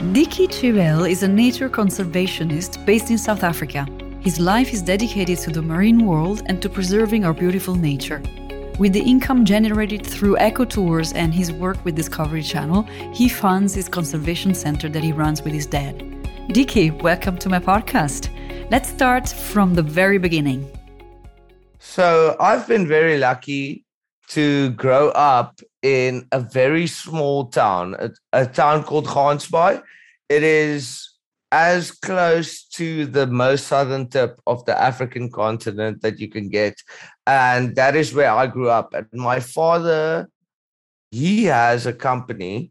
Dickie Chivell is a nature conservationist based in South Africa. His life is dedicated to the marine world and to preserving our beautiful nature. With the income generated through eco tours and his work with Discovery Channel, he funds his conservation center that he runs with his dad. Dicky, welcome to my podcast. Let's start from the very beginning. So, I've been very lucky to grow up in a very small town, a, a town called Gansbaai. It is as close to the most southern tip of the African continent that you can get. And that is where I grew up. And my father, he has a company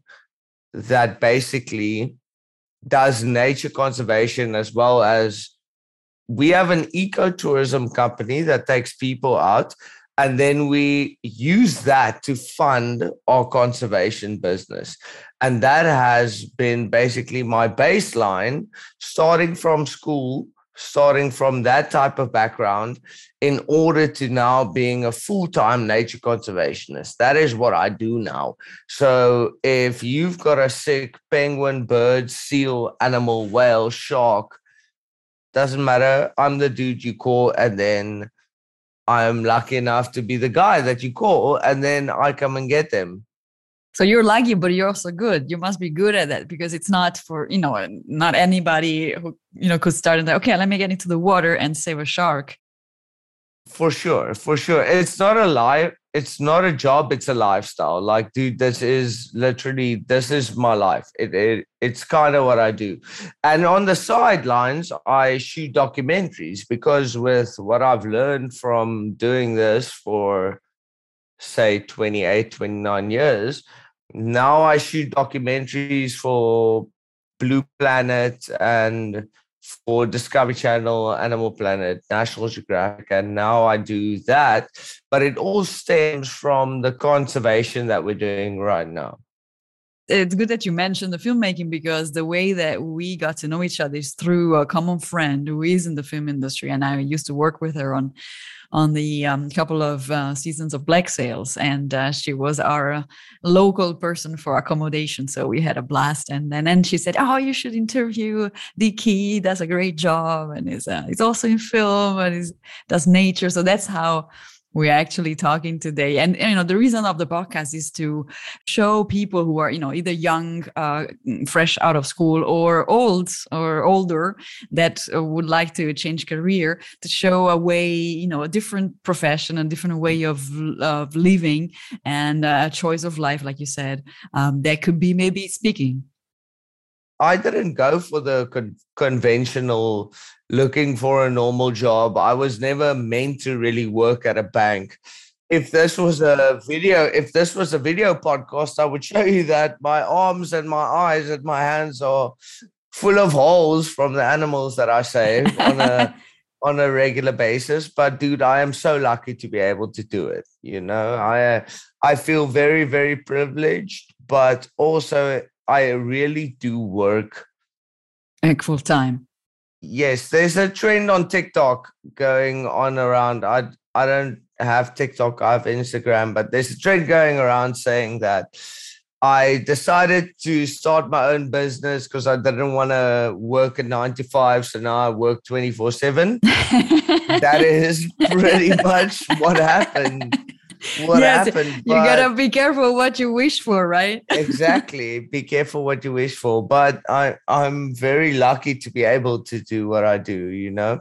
that basically does nature conservation as well as we have an ecotourism company that takes people out and then we use that to fund our conservation business. And that has been basically my baseline starting from school starting from that type of background in order to now being a full-time nature conservationist. That is what i do now. So if you've got a sick penguin bird seal animal whale shark doesn't matter. I'm the dude you call and then I'm lucky enough to be the guy that you call, and then I come and get them. So you're lucky, but you're also good. You must be good at that because it's not for you know not anybody who you know could start and say, okay, let me get into the water and save a shark. For sure, for sure. It's not a lie it's not a job it's a lifestyle. Like dude this is literally this is my life. It, it it's kind of what i do. And on the sidelines i shoot documentaries because with what i've learned from doing this for say 28 29 years now i shoot documentaries for blue planet and for Discovery Channel, Animal Planet, National Geographic, and now I do that. But it all stems from the conservation that we're doing right now. It's good that you mentioned the filmmaking because the way that we got to know each other is through a common friend who is in the film industry, and I used to work with her on on the um, couple of uh, seasons of Black Sails, and uh, she was our local person for accommodation. So we had a blast. And then and she said, "Oh, you should interview Dickie. He does a great job, and he's uh, he's also in film and does nature." So that's how we're actually talking today. And, you know the reason of the podcast is to show people who are you know either young uh, fresh out of school or old or older that uh, would like to change career to show a way you know a different profession a different way of, of living and a choice of life like you said um, that could be maybe speaking I didn't go for the con- conventional looking for a normal job. I was never meant to really work at a bank. If this was a video, if this was a video podcast, I would show you that my arms and my eyes and my hands are full of holes from the animals that I save on a on a regular basis. But dude, I am so lucky to be able to do it. You know, I I feel very very privileged, but also I really do work equal time yes, there's a trend on TikTok going on around. I I don't have TikTok, I have Instagram, but there's a trend going around saying that I decided to start my own business because I didn't want to work a nine to five. So now I work 24 7. That is pretty much what happened what yes, happened. you gotta be careful what you wish for, right? exactly. Be careful what you wish for. But I, I'm very lucky to be able to do what I do, you know.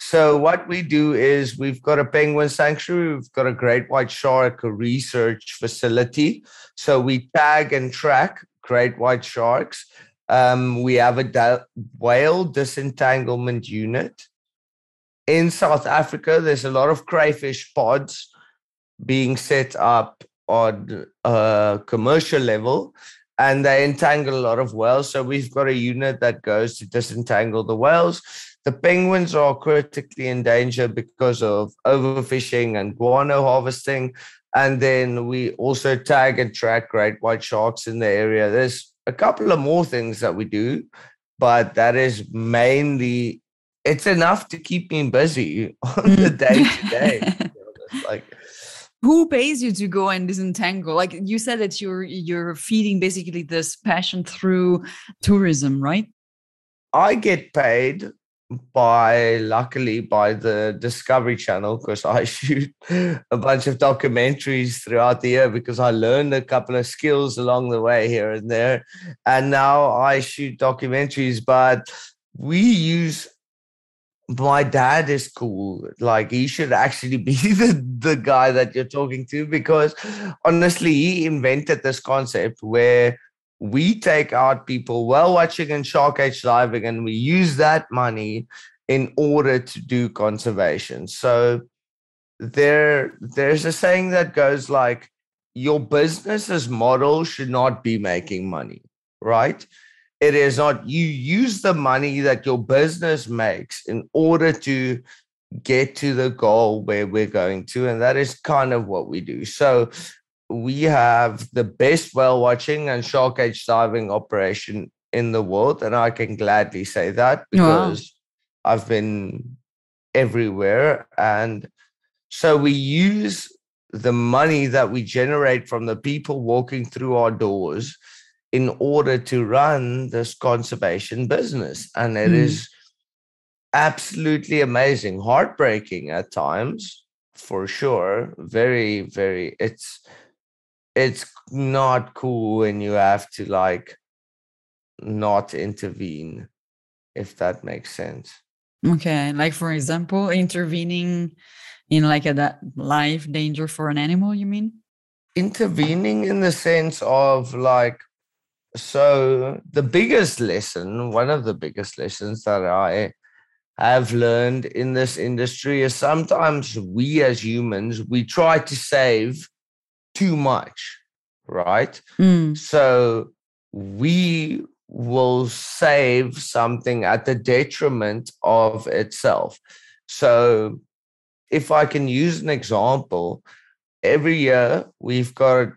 So what we do is we've got a penguin sanctuary, we've got a great white shark research facility. So we tag and track great white sharks. Um, we have a da- whale disentanglement unit. In South Africa, there's a lot of crayfish pods being set up on a commercial level and they entangle a lot of whales. So we've got a unit that goes to disentangle the whales. The penguins are critically endangered because of overfishing and guano harvesting. And then we also tag and track great white sharks in the area. There's a couple of more things that we do, but that is mainly it's enough to keep me busy on the day to day. Like who pays you to go and disentangle? Like you said that you're you're feeding basically this passion through tourism right? I get paid by luckily by the discovery channel because i shoot a bunch of documentaries throughout the year because i learned a couple of skills along the way here and there. And now i shoot documentaries but we use my dad is cool. Like he should actually be the, the guy that you're talking to because honestly, he invented this concept where we take out people whale watching and shark cage diving and we use that money in order to do conservation. So there there's a saying that goes like your business's model should not be making money, right? It is not you use the money that your business makes in order to get to the goal where we're going to and that is kind of what we do so we have the best whale watching and shark cage diving operation in the world and i can gladly say that oh, because wow. i've been everywhere and so we use the money that we generate from the people walking through our doors in order to run this conservation business. And it mm. is absolutely amazing, heartbreaking at times, for sure. Very, very, it's, it's not cool when you have to like not intervene, if that makes sense. Okay. Like, for example, intervening in like a life danger for an animal, you mean? Intervening in the sense of like so the biggest lesson, one of the biggest lessons that I have learned in this industry is sometimes we as humans we try to save too much, right? Mm. So we will save something at the detriment of itself. So if I can use an example, every year we've got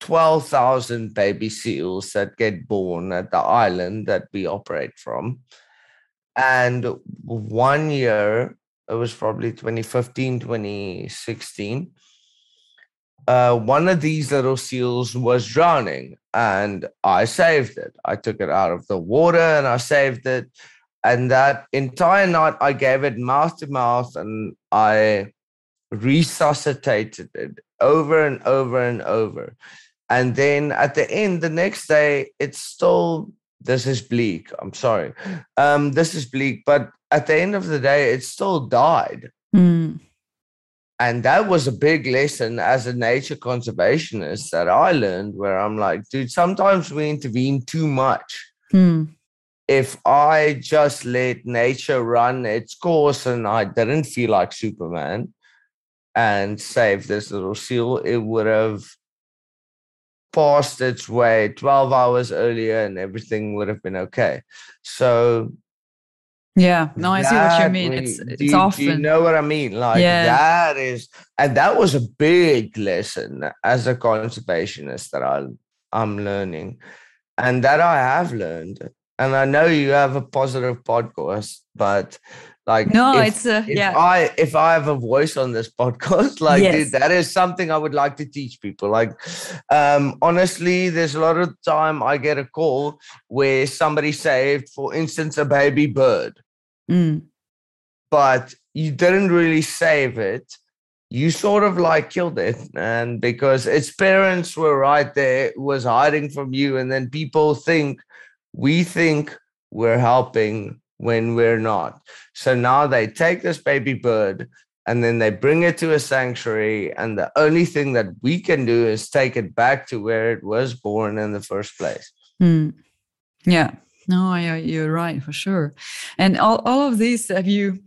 12,000 baby seals that get born at the island that we operate from. And one year, it was probably 2015, 2016, uh, one of these little seals was drowning and I saved it. I took it out of the water and I saved it. And that entire night, I gave it mouth to mouth and I resuscitated it over and over and over. And then at the end, the next day, it's still this is bleak. I'm sorry. Um, this is bleak, but at the end of the day, it still died. Mm. And that was a big lesson as a nature conservationist that I learned where I'm like, dude, sometimes we intervene too much. Mm. If I just let nature run its course and I didn't feel like Superman and save this little seal, it would have passed its way 12 hours earlier and everything would have been okay. So yeah, no, I see what you mean. It's it's you, often you know what I mean? Like yeah. that is and that was a big lesson as a conservationist that I I'm learning. And that I have learned. And I know you have a positive podcast, but like no, if, it's a if yeah. I if I have a voice on this podcast, like yes. dude, that is something I would like to teach people. Like, um, honestly, there's a lot of time I get a call where somebody saved, for instance, a baby bird, mm. but you didn't really save it. You sort of like killed it, and because its parents were right there, was hiding from you, and then people think we think we're helping when we're not. So now they take this baby bird and then they bring it to a sanctuary. And the only thing that we can do is take it back to where it was born in the first place. Mm. Yeah. No, you're right for sure. And all, all of this, have you,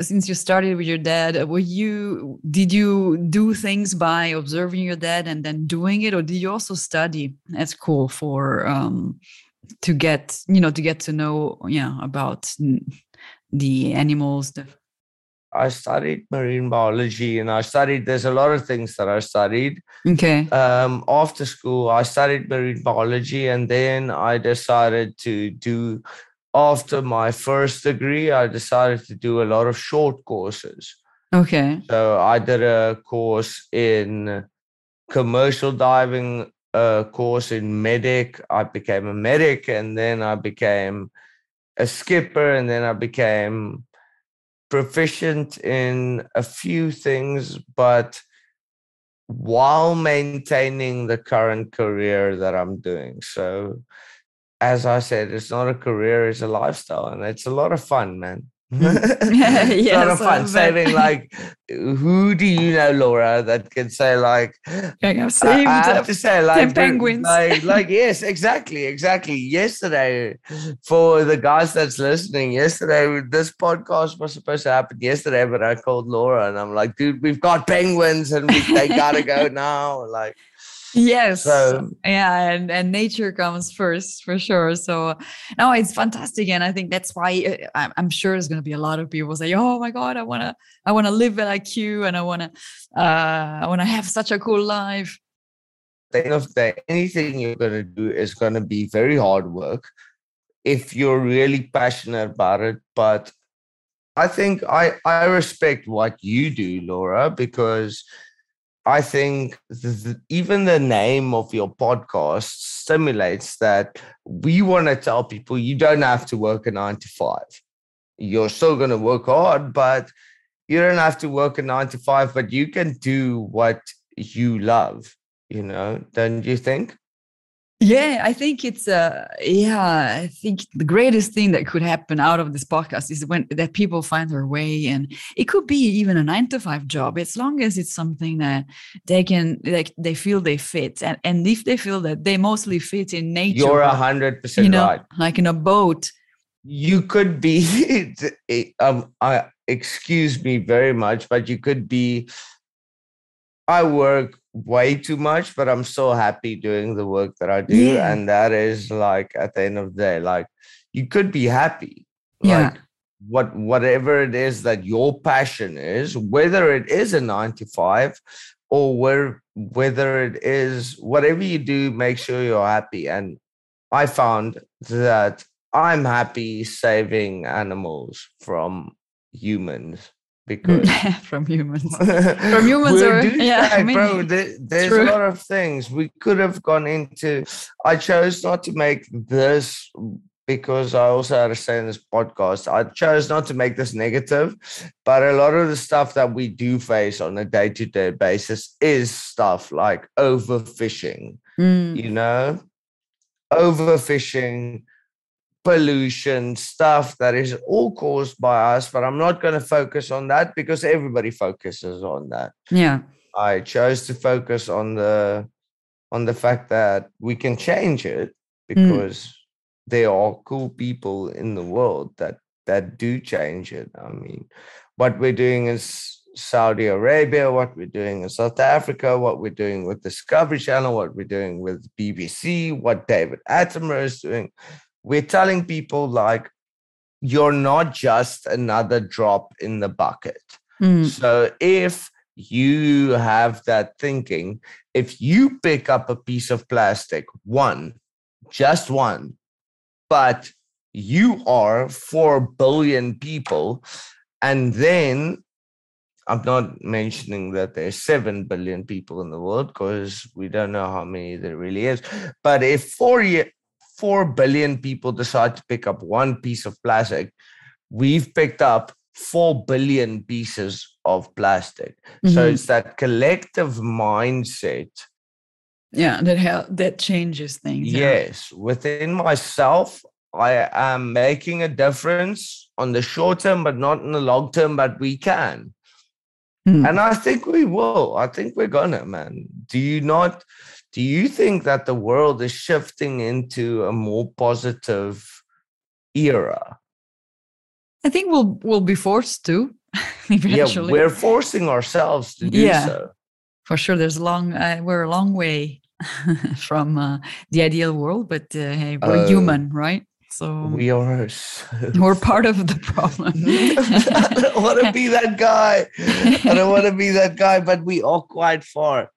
since you started with your dad, were you, did you do things by observing your dad and then doing it? Or did you also study at school for, um, to get you know to get to know yeah about the animals the I studied marine biology and I studied there's a lot of things that I studied. Okay. Um after school I studied marine biology and then I decided to do after my first degree I decided to do a lot of short courses. Okay. So I did a course in commercial diving, a course in medic. I became a medic and then I became a skipper and then I became proficient in a few things, but while maintaining the current career that I'm doing. So, as I said, it's not a career, it's a lifestyle, and it's a lot of fun, man. Yeah, it's a lot of so fun but- saving like who do you know laura that can say like Okay, I've saved I, have uh, to say like penguins. like like yes exactly exactly yesterday for the guys that's listening yesterday this podcast was supposed to happen yesterday but i called laura and i'm like dude we've got penguins and we, they gotta go now like yes So- yeah and and nature comes first for sure so no it's fantastic and i think that's why uh, i'm, I'm sure there's going to be a lot of people say oh my god i want to i want to live like you and i want to uh i want to have such a cool life the end of the anything you're going to do is going to be very hard work if you're really passionate about it. But I think I, I respect what you do, Laura, because I think th- even the name of your podcast stimulates that we want to tell people you don't have to work a nine to five. You're still going to work hard, but you don't have to work a nine to five, but you can do what you love you know don't you think yeah i think it's uh yeah i think the greatest thing that could happen out of this podcast is when that people find their way and it could be even a nine to five job as long as it's something that they can like they feel they fit. And and if they feel that they mostly fit in nature you're a hundred percent you know right. like in a boat. You could be um I excuse me very much but you could be i work way too much but i'm so happy doing the work that i do Yeah. and that is like at the end of the day like you could be happy Yeah. like what whatever it is that your passion is whether it is a 9 to 5 or where whether it is whatever you do make sure you're happy and i found that i'm happy saving animals from humans because from humans from humans or- yeah, bro. there- there's True. a lot of things we could have gone into. I chose not to make this because I also had to say this podcast. I chose not to make this negative, but a lot of the stuff that we do face on a day-to-day basis is stuff like overfishing. Mm, You know, overfishing. Pollution stuff that is all caused by us, but I'm not going to focus on that because everybody focuses on that. yeah I chose to focus on the on the fact that we can change it hmm. because there are cool people in the world that that do change it. I mean, what we're doing is Saudi Arabia, what we're doing in South Africa, what we're doing with Discovery Channel, what we're doing with BBC, what David Attenborough is doing. We're telling people like you're not just another drop in the bucket. Mm, So if you have that thinking, if you pick up a piece of plastic, one, just one, but you are 4 billion people, and then I'm not mentioning that there's 7 billion people in the world because we don't know how many there really is. But if 4, ye- 4 billion people decide to pick up one piece of plastic, we've picked up 4 billion pieces of plastic. So mhm. it's that collective mindset. yeah that hel- that changes things yeah. Yes, within myself, I am making a difference on the short term, but not in the long term, but we can. Mm. And I think we will. I think we're gonna, man. Do you not? Do you think that the world is shifting into a more positive era? I think we'll we'll be forced to eventually. Yeah, we're forcing ourselves to do Yeah. so. for sure. There's a long uh, we're a long way from uh, the ideal world, but uh, hey, we're Uh, human, right? So We are so we're part of the problem. I don't want to be that guy. I don't want to be that guy, but we are quite far.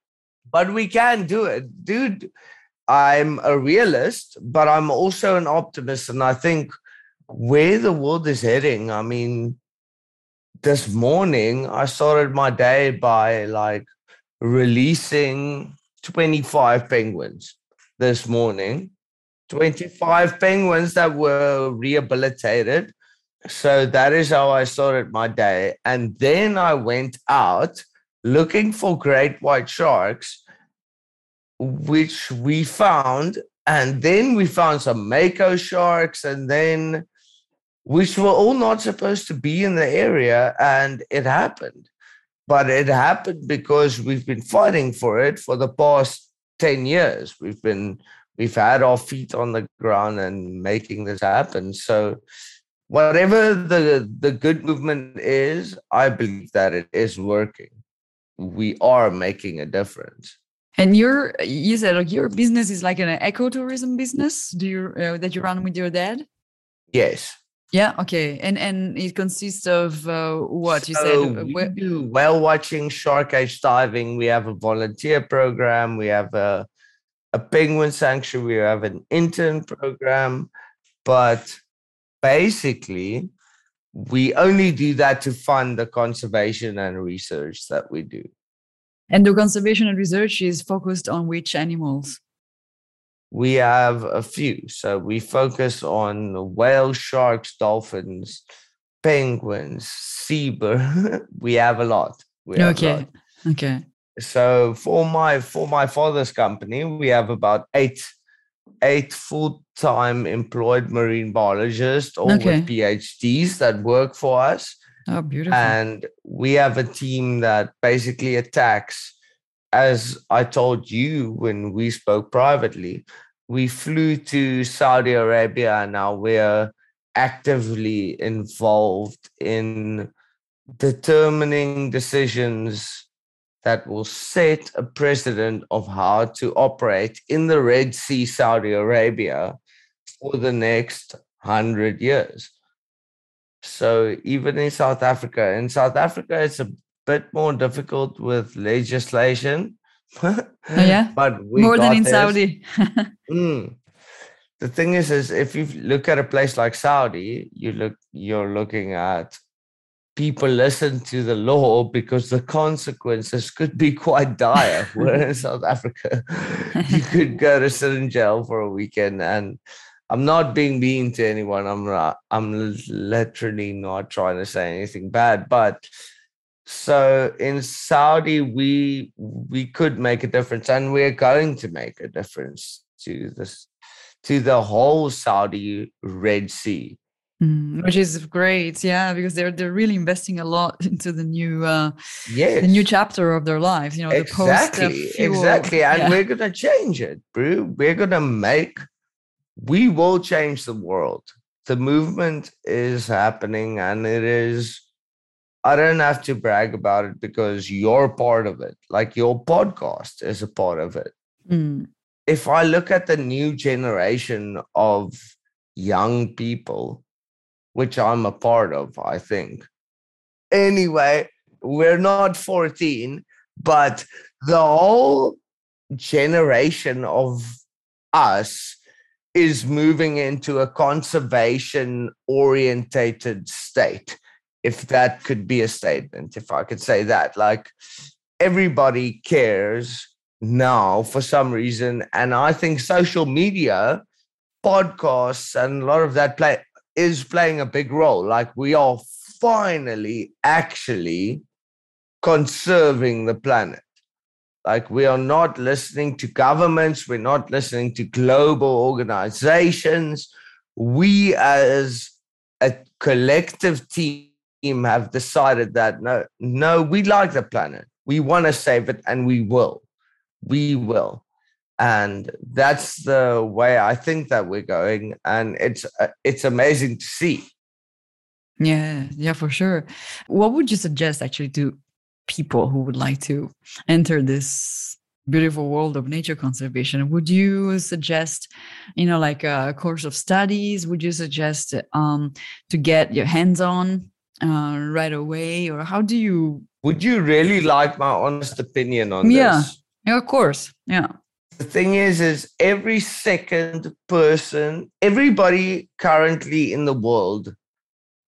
But we can do it. Dude, I'm a realist, but I'm also an optimist. And I think where the world is heading, I mean, this morning I started my day by like releasing 25 penguins this morning. 25 penguins that were rehabilitated. So that is how I started my day. And then I went out looking for great white sharks, which we found. And then we found some mako sharks, and then which were all not supposed to be in the area. And it happened. But it happened because we've been fighting for it for the past 10 years. We've been we've had our feet on the ground and making this happen. So whatever the the good movement is, I believe that it is working. We are making a difference. And your you said like your business is like an ecotourism business. Do you uh, that you run with your dad? Yes. Yeah. Okay. And and it consists of uh, what so you said. Uh, we do whale watching, shark cage diving. We have a volunteer program. We have a a penguin sanctuary. We have an intern program, but basically, we only do that to fund the conservation and research that we do. And the conservation and research is focused on which animals? We have a few. So we focus on whales, sharks, dolphins, penguins, seabird. we have a lot. We okay. Lot. Okay. So for my for my father's company, we have about eight eight full time employed marine biologists, all okay. with PhDs that work for us. Oh, beautiful. And we have a team that basically attacks, as I told you when we spoke privately, we flew to Saudi Arabia and now we're actively involved in determining decisions that will set a precedent of how to operate in the Red Sea, Saudi Arabia for the next hundred years. So even in South Africa, in South Africa, it's a bit more difficult with legislation. oh, yeah, but more than in this. Saudi. mm. The thing is, is if you look at a place like Saudi, you look, you're looking at people listen to the law because the consequences could be quite dire. Where in South Africa, you could go to sit in jail for a weekend. And I'm not being mean to anyone. I'm not, I'm literally not trying to say anything bad. But so in Saudi, we we could make a difference, and we're going to make a difference to this to the whole Saudi Red Sea Mm, which is great, yeah, because they're they're really investing a lot into the new uh yes. the new chapter of their lives, you know, exactly, exactly, and yeah. we're gonna change it, bro. We're gonna make, we will change the world. The movement is happening, and it is. I don't have to brag about it because you're part of it. Like your podcast is a part of it. Mm. If I look at the new generation of young people which I'm a part of, I think. Anyway, we're not 14, but the whole generation of us is moving into a conservation orientated state if that could be a statement if i could say that like everybody cares now for some reason and i think social media podcasts and a lot of that play is playing a big role. Like we are finally actually conserving the planet. Like we are not listening to governments, we're not listening to global organizations. We, as a collective team, have decided that no, no, we like the planet. We want to save it and we will. We will and that's the way i think that we're going. And it's uh, it's amazing to see. Yeah yeah for sure. What would you suggest actually to people who would like to enter this beautiful world of nature conservation? Would you suggest you know like a course of studies? Would you suggest um, to get your hands on uh, right away? Or how do you would you really like my honest opinion on yeah. this? yeah of course. Yeah the thing is is every second person everybody currently in the world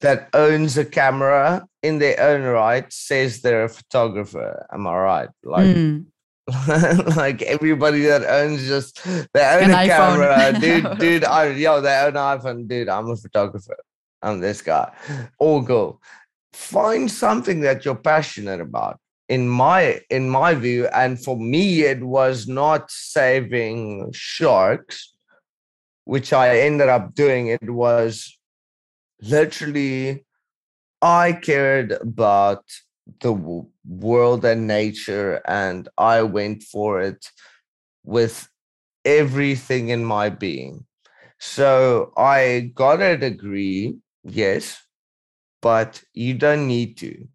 that owns a camera in their own right says they're a photographer. Am I right? Like, Mm. like everybody that owns just they own An a iPhone. camera, dude, dude. I, yo, they own an iPhone, dude. I'm a photographer. I'm this guy. All go. Find something that you're passionate about. In my in my view, and for me, it was not saving sharks, which I ended up doing. It was literally I cared about the world and nature, and I went for it with everything in my being. So I got a degree, yes, but you don't need to.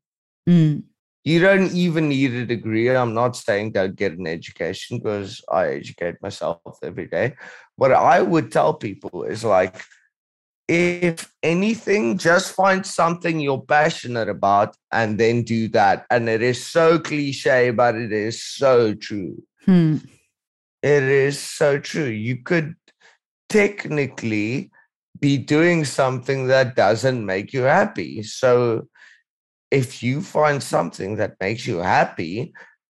Mm. You don't even need a degree. I'm not saying don't get an education because I educate myself every day. What I would tell people is like, if anything, just find something you're passionate about and then do that. And it is so cliche, but it is so true. Hmm. It is so true. You could technically be doing something that doesn't make you happy. So if you find something that makes you happy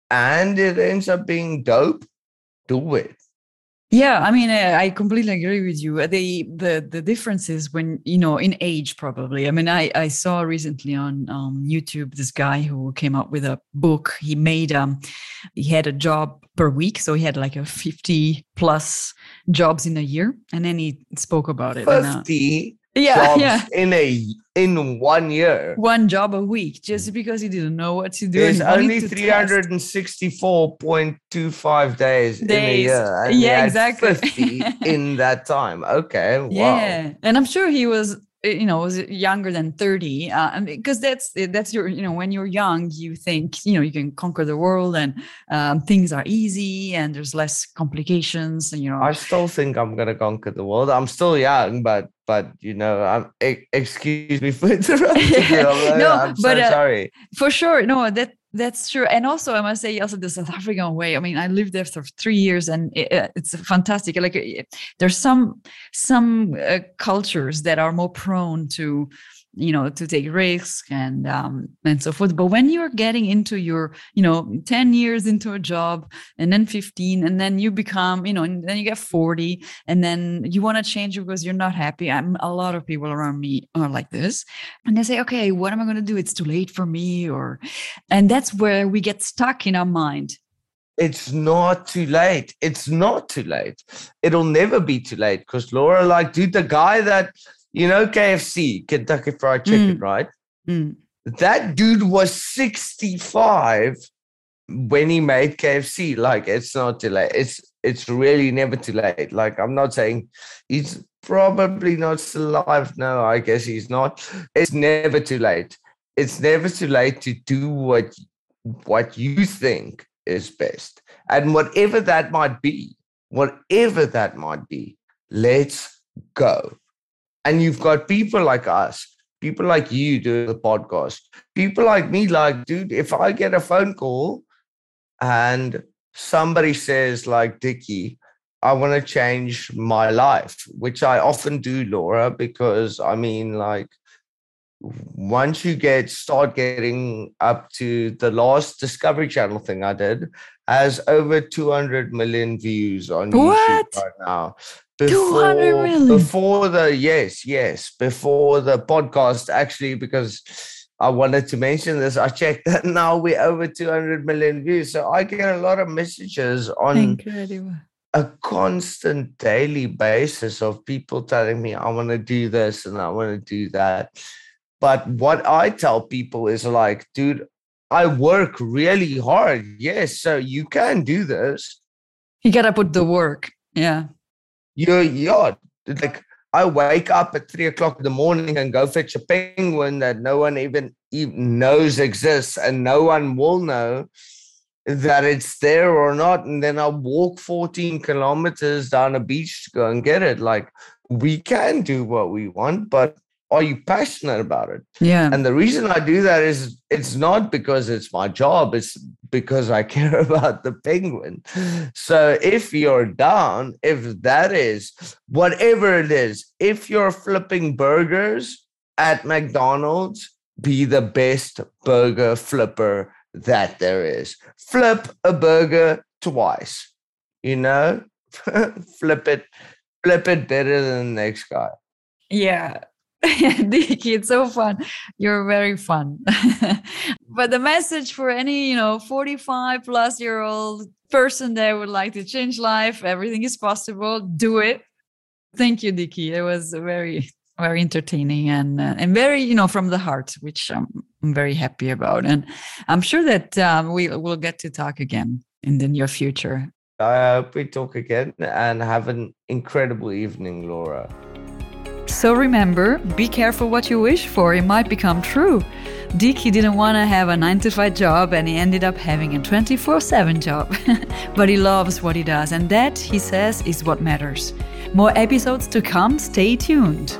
and it ends up being dope, do it. Yeah, I mean, I completely agree with you. Uh, The the the difference is when you know in age probably. I mean, I I saw recently on um, YouTube this guy who came up with a book. He made um he had a job per week, so he had like a fifty plus jobs in a year, and then he spoke about it. and, uh, 50 yeah, jobs yeah, in a in one year. one job a week just because he didn't know what to do. There's only 364.25 days, in a year. and Yeah, exactly. 50 in that time. Okay. Wow. Yeah, and I'm sure he was, uh, you know, was younger than 30, uh, because that's that's your, you know, when you're young, you think, you know, you can conquer the world and um, things are easy and there's less complications, and you know, I still think I'm gonna conquer the world. I'm still young, but but you know, I'm excuse me for interrupting you. No, I'm so but, uh, sorry. for sure no that that's true and also i must say also the south african way i mean i lived there for three years and it, uh, it's fantastic like uh, there's some some uh, cultures that are more prone to you know to take risks and um and so forth but when you're getting into your you know 10 years into a job and then 15 and then you become you know and then you get 40 and then you want to change because you're not happy i'm a lot of people around me are like this and they say okay what am i going to do it's too late for me or and that's where we get stuck in our mind It's not too late. It's not too late. It'll never be too late because Laura, like, dude, the guy that you know, KFC, Kentucky Fried Chicken, right? Mm. That dude was 65 when he made KFC. Like, it's not too late. It's it's really never too late. Like, I'm not saying he's probably not still alive. No, I guess he's not. It's never too late. It's never too late to do what what you think is best. And whatever that might be, whatever that might be, let's go. And you've got people like us, people like you doing the podcast, people like me, like, dude, if I get a phone call and somebody says, like, Dickie, I want to change my life, which I often do, Laura, because I mean, like, once you get start getting up to the last Discovery Channel thing I did has over 200 million views on What? YouTube right now. 200 million? before the yes, yes, before the podcast actually because I wanted to mention this. I checked that now we're over 200 million views. So I get a lot of messages on incredible a constant daily basis of people telling me I want to do this and I want to do that. But what I tell people is like, dude, I work really hard. Yes, so you can do this. you gotta put the work yeah You're yeah, like I wake up at three o'clock in the morning and go fetch a penguin that no one even, even knows exists and no one will know that it's there or not. And then I'll walk 14 kilometers down a beach to go and get it. Like we can do what we want, but are you passionate about it? yeah And the reason I do that is it's not because it's my job, it's because I care about the penguin. So if you're down, if that is whatever it is, if you're flipping burgers at McDonald's be the best burger flipper that there is. Flip a burger twice, you know, flip it, flip it better than the next guy. Yeah. Dicky, it's so fun. You're very fun. but the message for any, you know, 45 plus year old person that would like to change life, everything is possible. Do it. Thank you, Dicky. It was very very entertaining and uh, and very you know from the heart which I'm, I'm very happy about and i'm sure that um, we will get to talk again in the near future i hope we talk again and have an incredible evening laura so remember be careful what you wish for it might become true Dicky didn't want to have a 9 to 5 job and he ended up having a 24 7 job. but he loves what he does, and that, he says, is what matters. More episodes to come, stay tuned.